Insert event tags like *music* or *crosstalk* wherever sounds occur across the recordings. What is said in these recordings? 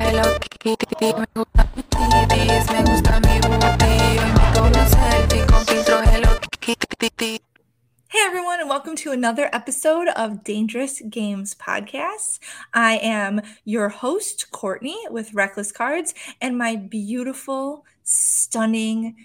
Hello Kitty, me gusta mi titties, me gusta mi booty. Hoy me tomo selfie con filtro Hello Kitty. Hey everyone, and welcome to another episode of Dangerous Games Podcast. I am your host, Courtney, with Reckless Cards, and my beautiful, stunning,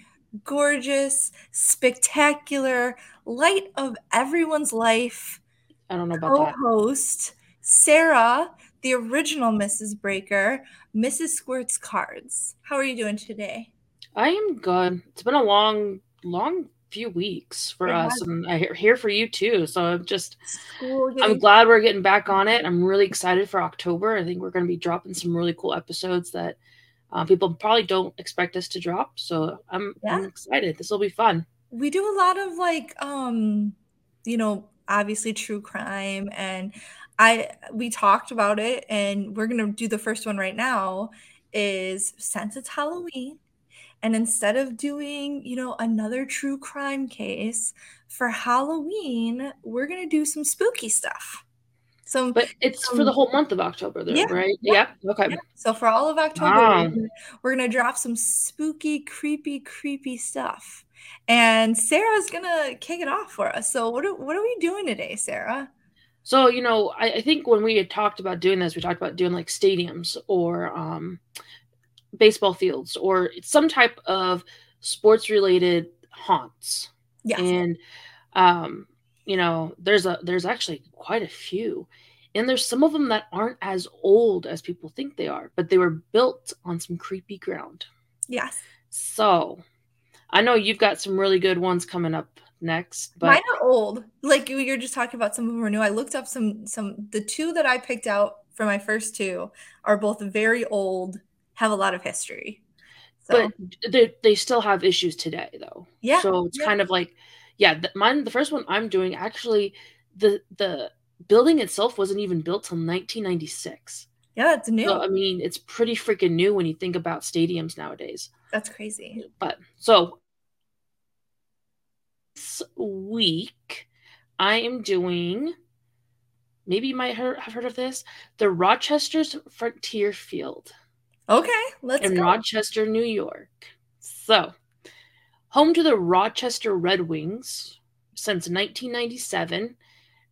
gorgeous, spectacular, light of everyone's life I don't know about that. co-host, Sarah, the original Mrs. Breaker, Mrs. Squirt's Cards. How are you doing today? I am good. It's been a long, long few weeks for It us, has. and I hear here for you too. So I'm just, School I'm getting glad we're getting back on it. I'm really excited for October. I think we're going to be dropping some really cool episodes that uh, people probably don't expect us to drop. So I'm, I'm excited. This will be fun. we do a lot of like um you know obviously true crime and i we talked about it and we're gonna do the first one right now is since it's halloween and instead of doing you know another true crime case for halloween we're gonna do some spooky stuff some But it's for the whole month of October, though, Yeah, right? yeah, Yeah. Okay. yeah. So for all of October, gonna, we're gonna drop some spooky, creepy, creepy stuff. And Sarah's gonna kick it off for us. So what are, what are we doing today, Sarah? So, you know, I, I think when we had talked about doing this, we talked about doing like stadiums or um, baseball fields or some type of sports related haunts. Yes. And um, you know, there's a there's actually quite a few. And there's some of them that aren't as old as people think they are, but they were built on some creepy ground. yes. So, I know you've got some really good ones coming up next, but Mine are old. Like you- you're just talking about some of them are new. I looked up some some the two that I picked out for my first two are both very old, have a lot of history. So but they, they still have issues today though yeah. so it's yeah. kind of like yeah the, mine the first one i'm doing actually the the building itself wasn't even built till 1996 yeah, it's new. so i mean it's pretty freaking new when you think about stadiums nowadays That's crazy. but so this week i am doing maybe you might have heard of this the rochester's frontier field Okay, let's in go. Rochester, New York. So, home to the Rochester Red Wings since 1997,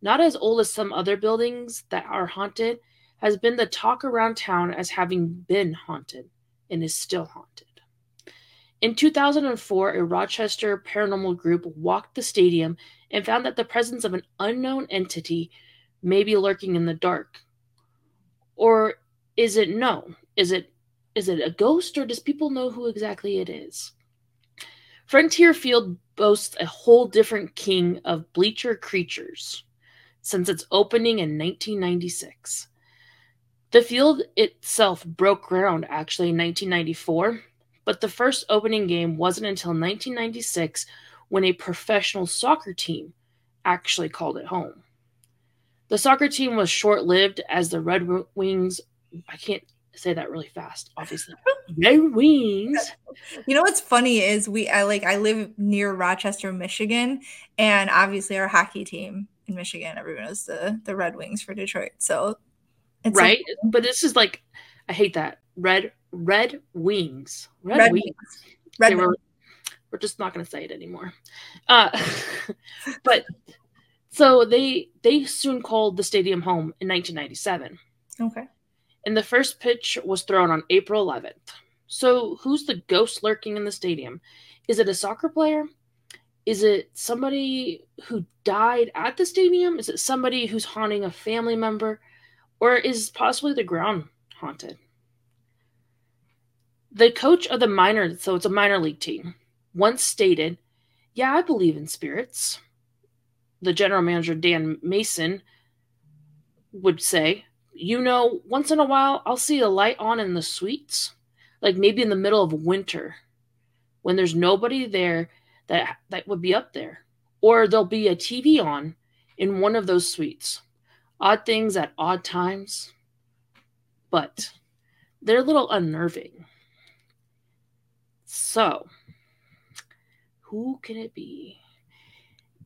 not as old as some other buildings that are haunted, has been the talk around town as having been haunted and is still haunted. In 2004, a Rochester paranormal group walked the stadium and found that the presence of an unknown entity may be lurking in the dark. Or is it no? Is it is it a ghost or does people know who exactly it is? Frontier Field boasts a whole different king of bleacher creatures since its opening in 1996. The field itself broke ground actually in 1994, but the first opening game wasn't until 1996 when a professional soccer team actually called it home. The soccer team was short lived as the Red Wings, I can't say that really fast, obviously. *laughs* Red Wings. You know what's funny is we I like I live near Rochester, Michigan, and obviously our hockey team in Michigan, everyone knows the the Red Wings for Detroit. So right? But this is like, I hate that. Red Red Wings. Red, Red Wings. Wings. Red we're, Wings. we're just not going to say it anymore. Uh, *laughs* but so they they soon called the stadium home in 1997. Okay. and the first pitch was thrown on April 11th. So, who's the ghost lurking in the stadium? Is it a soccer player? Is it somebody who died at the stadium? Is it somebody who's haunting a family member? Or is possibly the ground haunted? The coach of the minor, so it's a minor league team, once stated, Yeah, I believe in spirits. The general manager, Dan Mason, would say, you know, once in a while I'll see a light on in the suites, like maybe in the middle of winter when there's nobody there that that would be up there. Or there'll be a TV on in one of those suites. Odd things at odd times, but they're a little unnerving. So, who can it be?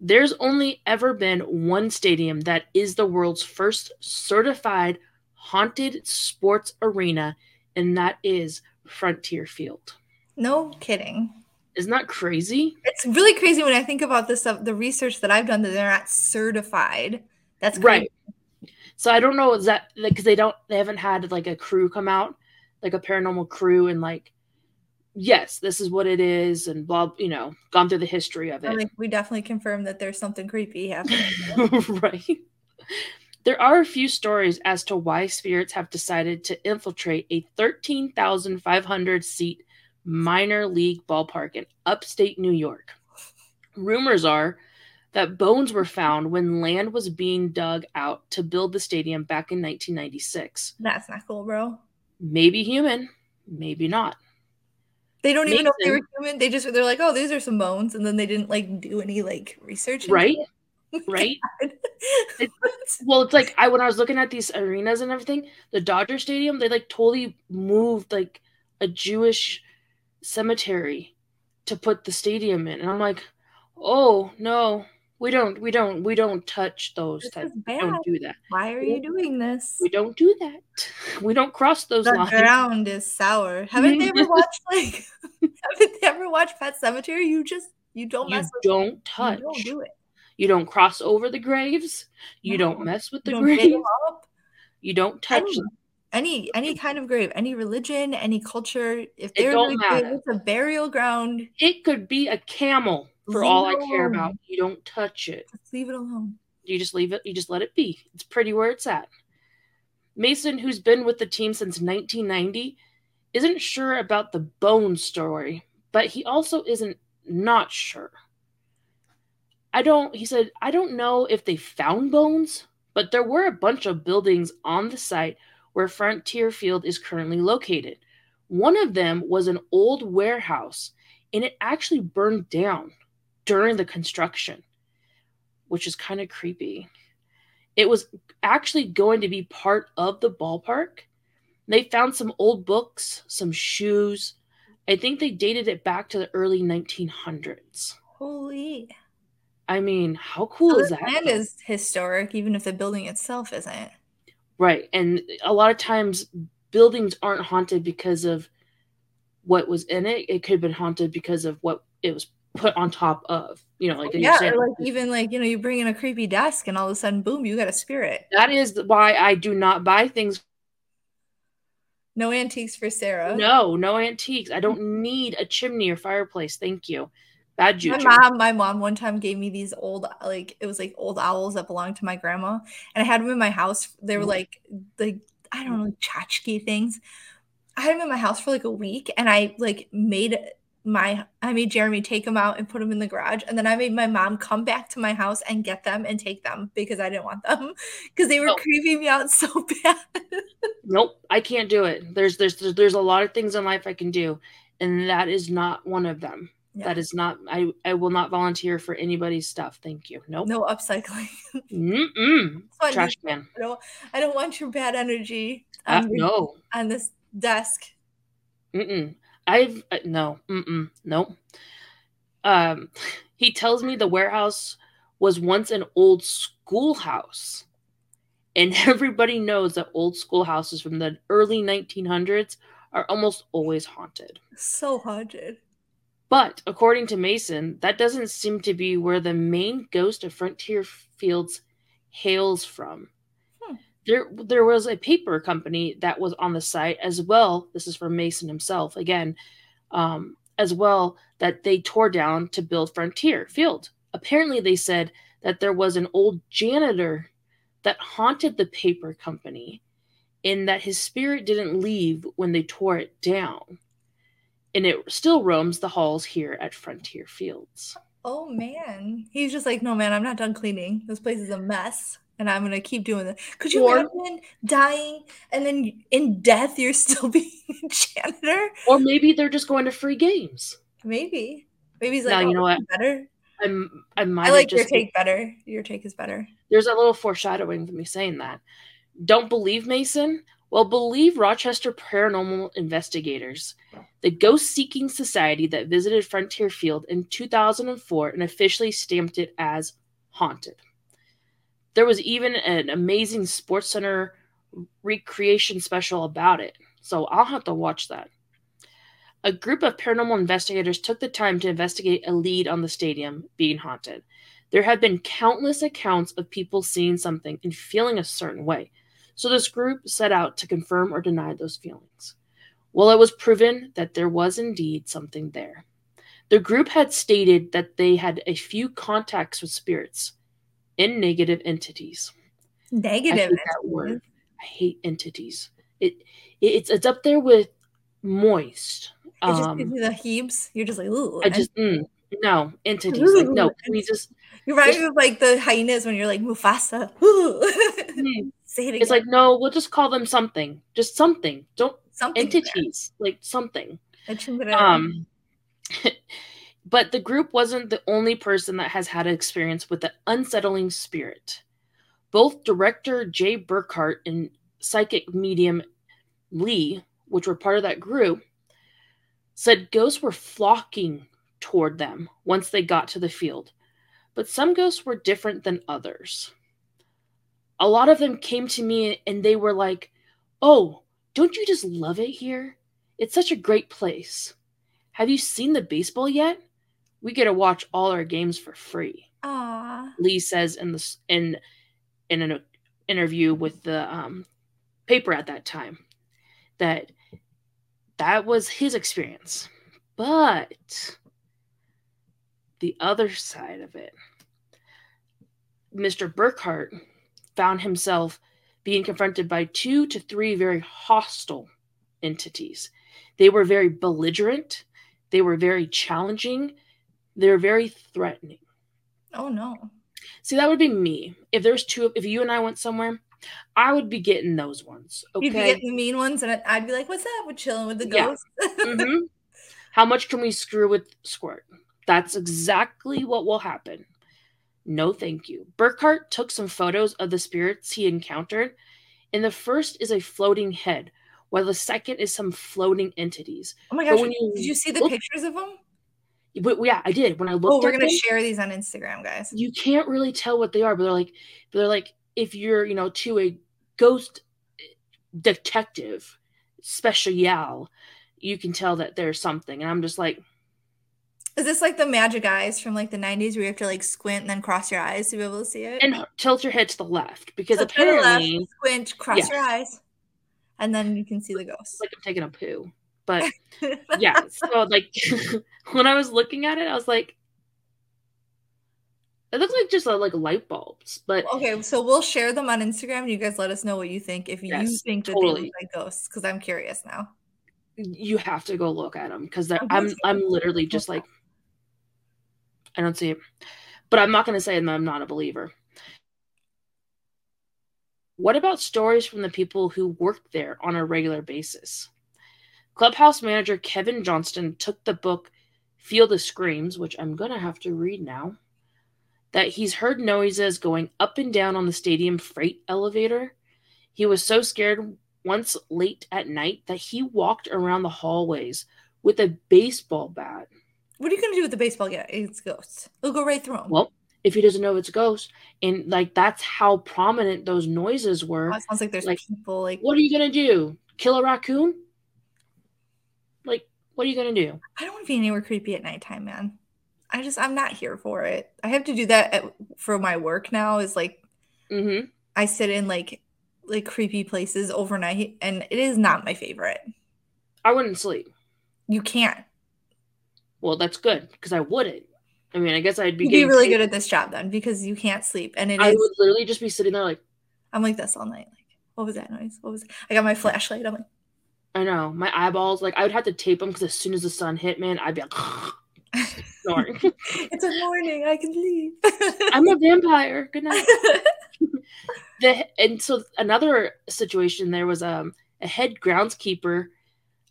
There's only ever been one stadium that is the world's first certified haunted sports arena and that is Frontier Field. No kidding. Isn't that crazy? It's really crazy when I think about this stuff, the research that I've done that they're not certified. That's crazy. Right. So I don't know is that because they don't they haven't had like a crew come out, like a paranormal crew, and like, yes, this is what it is, and blah, you know, gone through the history of it. Like we definitely confirm that there's something creepy happening. *laughs* right. There are a few stories as to why spirits have decided to infiltrate a 13,500 seat minor league ballpark in upstate New York. Rumors are that bones were found when land was being dug out to build the stadium back in 1996. That's not cool, bro. Maybe human, maybe not. They don't even know if they were human. They just they're like, oh, these are some bones, and then they didn't like do any like research. Right? it. *laughs* Oh right? It- *laughs* Well, it's like I when I was looking at these arenas and everything, the Dodger Stadium, they like totally moved like a Jewish cemetery to put the stadium in. And I'm like, "Oh, no. We don't we don't we don't touch those This types. We don't do that. Why are you doing this? We don't do that. *laughs* We don't cross those The lines." ground is sour. Haven't they ever *laughs* watched like? *laughs* haven't they ever watched Pet Sematary? You just you don't You mess with. don't You touch. don't do it. You don't cross over the graves. You No. don't mess with the graves. You don't touch Any, them. any any kind of grave, any religion, any culture. If they're matter. it's a burial ground, It could be a camel for Leave all I care alone. about. You don't touch it. just leave it alone. You just leave it, you just let it be. It's pretty where it's at. Mason, who's been with the team since 1990, isn't sure about the bone story, but he also isn't not sure. I don't, he said, I don't know if they found bones, but there were a bunch of buildings on the site where Frontier Field is currently located. One of them was an old warehouse, and it actually burned down during the construction, which is kind of creepy. It was actually going to be part of the ballpark. They found some old books, some shoes. I think they dated it back to the early 1900s. Holy. I mean, how cool So is that? though? is historic, even if the building itself isn't. Right. And a lot of times buildings aren't haunted because of what was in it. It could have been haunted because of what it was put on top of. You know, like yeah, or like even like you know, you bring in a creepy desk, and all of a sudden, boom, you got a spirit. that is why I do not buy things. No antiques for Sarah. No, no antiques. I don't need a chimney or fireplace. Thank you. Bad juju My mom, my mom one time gave me these old, like it was like old owls that belonged to my grandma, and I had them in my house. They were Mhm. like, like I don't know, like tchotchke things. I had them in my house for like a week, and I like made my, I made Jeremy take them out and put them in the garage, and then I made my mom come back to my house and get them and take them because I didn't want them *laughs* because they were Oh. creeping me out *laughs* so bad. Nope, I can't do it. There's there's there's a lot of things in life I can do, and that is not one of them. Yeah. That is not. I I will not volunteer for anybody's stuff. Thank you. Nope. No upcycling. *laughs* Mm-mm. I Trash can. I don't, I don't want your bad energy Uh, on, your- no. on this desk. Mm-mm. I've uh, no. Mm-mm. Nope. Um, he tells me the warehouse was once an old schoolhouse, and *laughs* everybody knows that old schoolhouses from the early 1900s are almost always haunted. So haunted. But according to Mason, that doesn't seem to be where the main ghost of Frontier Fields hails from. There, there was a paper company that was on the site as well. This is from Mason himself again, um, as well that they tore down to build Frontier Field. Apparently, they said that there was an old janitor that haunted the paper company, and that his spirit didn't leave when they tore it down and it still roams the halls here at Frontier Fields. Oh man. He's just like, no man, I'm not done cleaning. This place is a mess. And I'm gonna keep doing that. Could you Or- imagine dying and then in death you're still *laughs* being a janitor? Or maybe they're just going to free games. Maybe. Maybe he's like, Now, you "Oh, know what? better. I'm, I might I like your take better. Your take is better. there's a little foreshadowing of me saying that. Don't believe Mason? Well, believe Rochester paranormal investigators. The ghost seeking society that visited Frontier Field in 2004 and officially stamped it as haunted. There was even an amazing Sports Center recreation special about it. So I'll have to watch that. A group of paranormal investigators took the time to investigate a lead on the stadium being haunted. There had been countless accounts of people seeing something and feeling a certain way. So this group set out to confirm or deny those feelings. Well, it was proven that there was indeed something there. The group had stated that they had a few contacts with spirits and negative entities. Negative. I hate that word. I hate entities. It, it it's it's up there with moist. It just Um, gives you the heaves. You're just like, ooh. I just mm, no entities. Like no, *laughs* can we just? You're right with like the hyenas when you're like Mufasa. *laughs* Ooh. mm. Say it again. It's like no, we'll just call them something. Just something. Don't something entities like something. Um, *laughs* but the group wasn't the only person that has had experience with the unsettling spirit. Both director Jay Burkhart and psychic medium Lee, which were part of that group, said ghosts were flocking toward them once they got to the field. But some ghosts were different than others. A lot of them came to me and they were like, Oh, don't you just love it here? It's such a great place. Have you seen the baseball yet? We get to watch all our games for free. Aw. Lee says in the in in an interview with the um, paper at that time that that was his experience. But the other side of it, Mr. Burkhart found himself being confronted by two to three very hostile entities. They were very belligerent, they were very challenging, they were very threatening. Oh no. See, that would be me. If there's two, if you and I went somewhere, I would be getting those ones. You'd be getting the mean ones, and I'd be like, "What's up? We're chilling with the Yeah. ghosts." *laughs* hmm How much can we screw with Squirt? That's exactly what will happen. No, thank you. Burkhart took some photos of the spirits he encountered, and the first is a floating head, while the second is some floating entities. oh my gosh! when you Did you see the look- pictures of them? But yeah, I did. When I looked, oh, we're gonna them, share these on Instagram, guys. you can't really tell what they are, but they're like, they're like, if you're, you know, to a ghost detective special, you can tell that there's something. And I'm just like, Is this like the magic eyes from like the '90s, where you have to like squint and then cross your eyes to be able to see it? and tilt your head to the left because to the left, apparently, squint, cross Yes. your eyes, and then you can see the ghost. it's like I'm taking a poo. But yeah, *laughs* so like *laughs* when I was looking at it, I was like, it looks like just uh, like light bulbs, but okay, so we'll share them on Instagram, and you guys let us know what you think if you think that they totally. look like ghosts, because I'm curious now. you have to go look at them because I'm I'm I'm literally just like I don't see it, but I'm not going to say that I'm not a believer. What about stories from the people who worked there on a regular basis? Clubhouse manager Kevin Johnston took the book Field of Screams, which I'm going to have to read now, that he's heard noises going up and down on the stadium freight elevator. He was so scared once late at night that he walked around the hallways with a baseball bat. What are you gonna do with the baseball? Yeah, it's ghosts. It'll go right through them. Well, if he doesn't know it's a ghost, and like that's how prominent those noises were. Oh, it sounds like there's like, people like What are you gonna do? Kill a raccoon? What are you gonna do? I don't want to be anywhere creepy at nighttime, man. I just I'm not here for it. I have to do that at, for my work now. Is like Mm-hmm. I sit in like like creepy places overnight, and it is not my favorite. I wouldn't sleep. You can't. Well, that's good because I wouldn't. I mean, I guess I'd be You'd be really paid- good at this job then because you can't sleep, and it I is. would literally just be sitting there like, I'm like this all night. Like, what was that noise? What was? It? I got my flashlight. I'm like, I know my eyeballs. Like, I would have to tape them because as soon as the sun hit, man, I'd be like, *laughs* snoring. it's a morning. I can leave. I'm a vampire. Good night. *laughs* the and so another situation there was um a head groundskeeper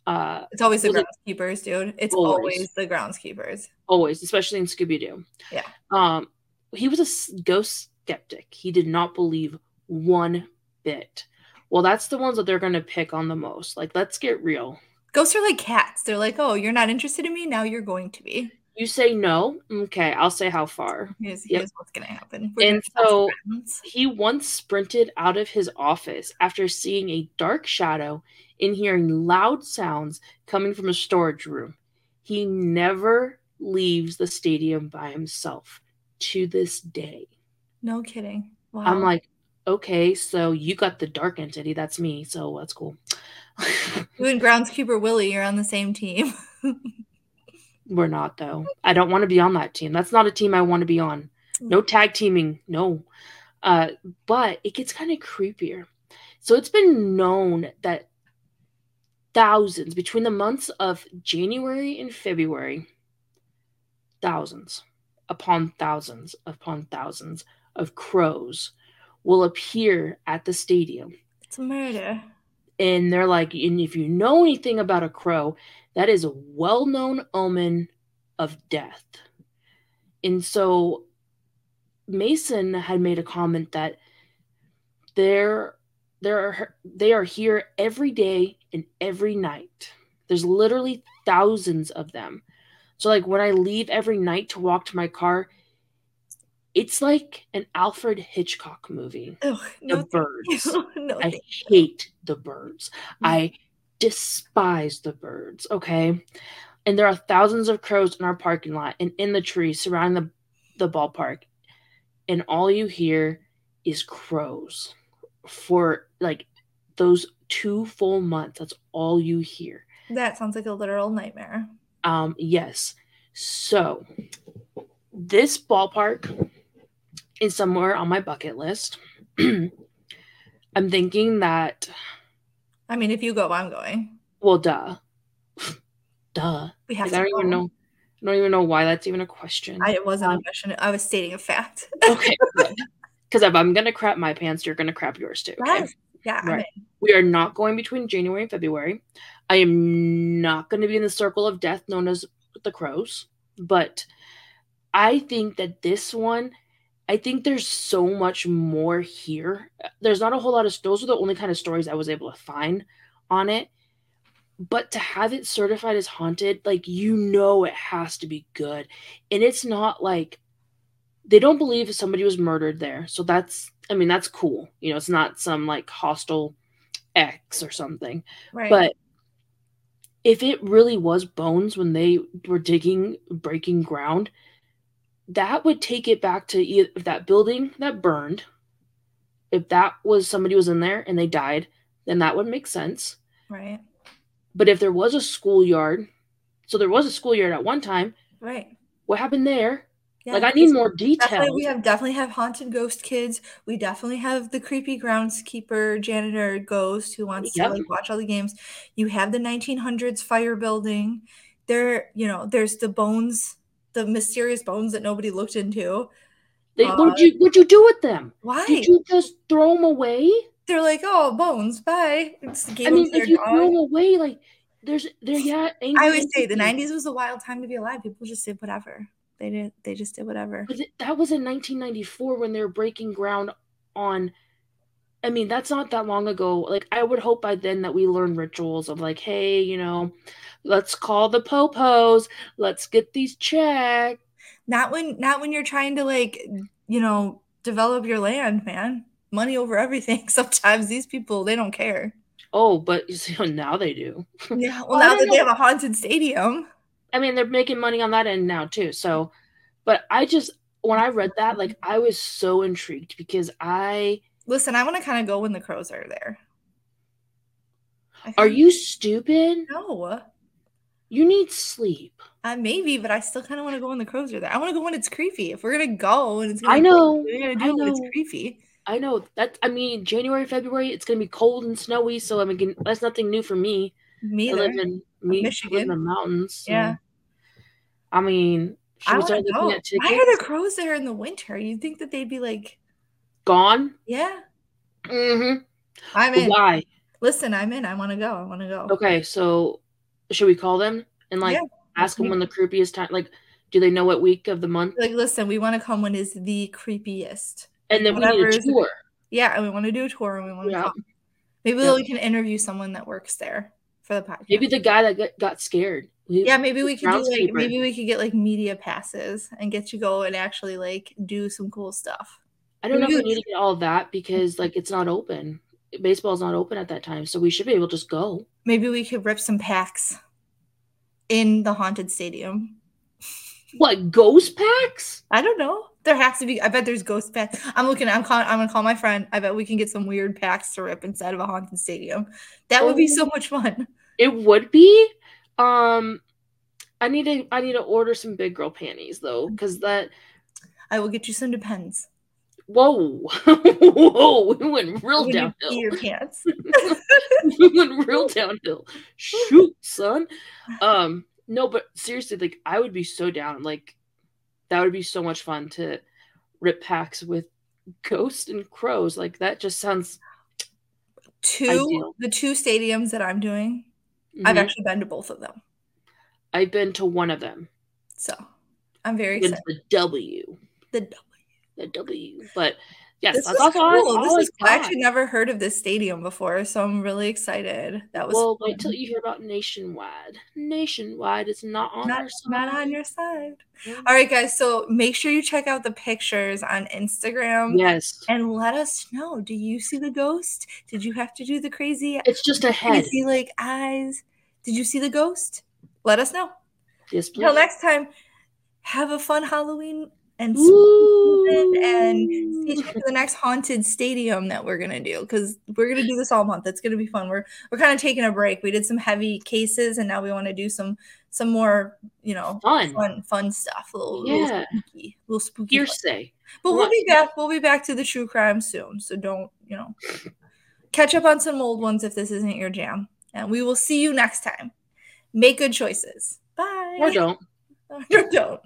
uh it's always the groundskeepers, dude. It's Always. always the groundskeepers. always especially in scooby-doo Yeah. um he was a ghost skeptic he did not believe one bit well that's the ones that they're going to pick on the most like let's get real Ghosts are like cats. They're like, oh, you're not interested in me. Now you're going to be. You say no. Okay, I'll say how far. Here's, Yep. here's what's gonna happen. And gonna be best so- He once sprinted out of his office after seeing a dark shadow and hearing loud sounds coming from a storage room. He never leaves the stadium by himself to this day. no kidding. Wow. I'm like, okay, so you got the dark entity. That's me. So that's cool. *laughs* you and groundskeeper Willie, you're on the same team. *laughs* We're not, though. I don't want to be on that team. That's not a team I want to be on. No tag teaming. No. Uh, but it gets kind of creepier. So it's been known that thousands between the months of January and February, thousands upon thousands upon thousands of crows will appear at the stadium. it's a murder. And they're like, and if you know anything about a crow, that is a well known omen of death. And so Mason had made a comment that they're they're they are here every day and every night. There's literally thousands of them. So like when I leave every night to walk to my car, it's like an Alfred Hitchcock movie. The no, thank birds. *laughs* no, I hate the birds. Mm. I despise the birds, okay? And there are thousands of crows in our parking lot and in the trees surrounding the, the ballpark. And all you hear is crows for like those two full months. That's all you hear. That sounds like a literal nightmare. Um, yes. So this ballpark is somewhere on my bucket list. *clears throat* I'm thinking that I mean, if you go, I'm going. Well, duh. *laughs* duh. We have Like, I don't even know. I don't even know why that's even a question. I it wasn't Um, a question. I was stating a fact. *laughs* okay. Because if I'm gonna crap my pants, you're gonna crap yours too. Okay? Yes. Yeah. Right. We are not going between January and February. I am not going to be in the circle of death known as the crows, but I think that this one, I think there's so much more here. There's not a whole lot of those are the only kind of stories I was able to find on it. But to have it certified as haunted, like you know it has to be good. And it's not like they don't believe somebody was murdered there. So that's I mean, that's cool. You know, it's not some like hostile X or something. right. But if it really was bones when they were digging, breaking ground, that would take it back to either if that building that burned, if that was somebody was in there and they died, then that would make sense. right. But if there was a schoolyard, so there was a schoolyard at one time, Right. what happened there? Yeah. like I need more details. we have definitely have haunted ghost kids. We definitely have the creepy groundskeeper janitor ghost who wants Yep. to like watch all the games. You have the 1900s fire building. There, you know, there's the bones, the mysterious bones that nobody looked into. They, uh, what'd you what'd you do with them? Why? Did you just throw them away? They're like, oh, bones, bye. I mean, if you dog. throw them away, like there's there yeah. *laughs* I always say the 90s was a wild time to be alive. People just did whatever. They did. They just did whatever. But that was in 1994 when they were breaking ground on. I mean, that's not that long ago. Like, I would hope by then that we learn rituals of like, hey, you know, let's call the popos, let's get these checked. Not when not when you're trying to like, you know, develop your land, man. Money over everything. *laughs* Sometimes these people they don't care. Oh, but you see, *laughs* now they do. Yeah. *laughs* Well, Well, now that they have a haunted stadium. I mean, they're making money on that end now too. So, but I just when I read that, like, I was so intrigued because I Listen, I want to kind of go when the crows are there. Are you stupid? No. You need sleep. Uh, maybe, but I still kind of want to go when the crows are there. I want to go when it's creepy. If we're gonna go and it's gonna I know, creepy, we're gonna I do it when it's know. creepy. I know that. I mean, January, February, it's gonna be cold and snowy. So I mean, that's nothing new for me. Me I live in me, live in Michigan. the mountains. so- Yeah. I mean, I want to go. Why are the crows there in the winter? You'd think that they'd be like, Gone. yeah, Mm-hmm. I'm in. Why? Listen, I'm in. I want to go. I want to go. Okay, so should we call them and like Yeah, ask them when the creepiest time? Like, do they know what week of the month? Like, listen, we want to come when is the creepiest. And then we whatever need a is- tour. Yeah, and we want to do a tour and we want to Yeah. come. Maybe Yeah. we can interview someone that works there for the podcast. Maybe the guy that got, got scared. We- Yeah, maybe we could do like maybe we could get like media passes and get you go and actually like do some cool stuff. I don't know if we need to get all of that because like it's not open. Baseball's not open at that time, so we should be able to just go. Maybe we could rip some packs in the haunted stadium. What ghost packs? I don't know. There has to be. I bet there's ghost packs. I'm looking. I'm calling. I'm gonna call my friend. I bet we can get some weird packs to rip inside of a haunted stadium. That would be so much fun. It would be. Um, I need to. I need to order some big girl panties though, because that. I will get you some depends. Whoa, *laughs* whoa! We went real When you downhill. pee your pants. *laughs* we went real downhill. Shoot, son. Um, no, but seriously, like I would be so down. Like that would be so much fun to rip packs with ghost and crows. Like that just sounds. Two Ideal. the two stadiums that I'm doing. I've Mhm. actually been to both of them, I've been to one of them. so I'm very excited. the W. The The W. But yes, this that's is also all, cool. all This I is. I actually never heard of this stadium before, so I'm really excited. That was Well, fun. wait till you hear about Nationwide. Nationwide is not on not, not on your side. All right, guys. So make sure you check out the pictures on Instagram Yes, and let us know. Do you see the ghost? Did you have to do the crazy, it's just a head. crazy like eyes? Did you see the ghost? Let us know. Yes, please. Until next time, have a fun Halloween and and stay tuned for the next haunted stadium that we're gonna do because we're gonna do this all month. It's gonna be fun. We're we're kind of taking a break. We did some heavy cases and now we want to do some some more you know fun. fun fun stuff. A little, Yeah. little spooky, little spooky. Hearsay. But we'll be back. We'll be back to the true crime soon. So don't you know catch up on some old ones if this isn't your jam. And we will see you next time. Make good choices. Bye. Or don't. *laughs* don't. don't.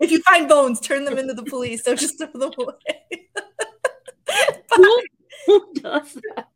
if you find bones, turn them into the police. Don't just throw them away. *laughs* who does that?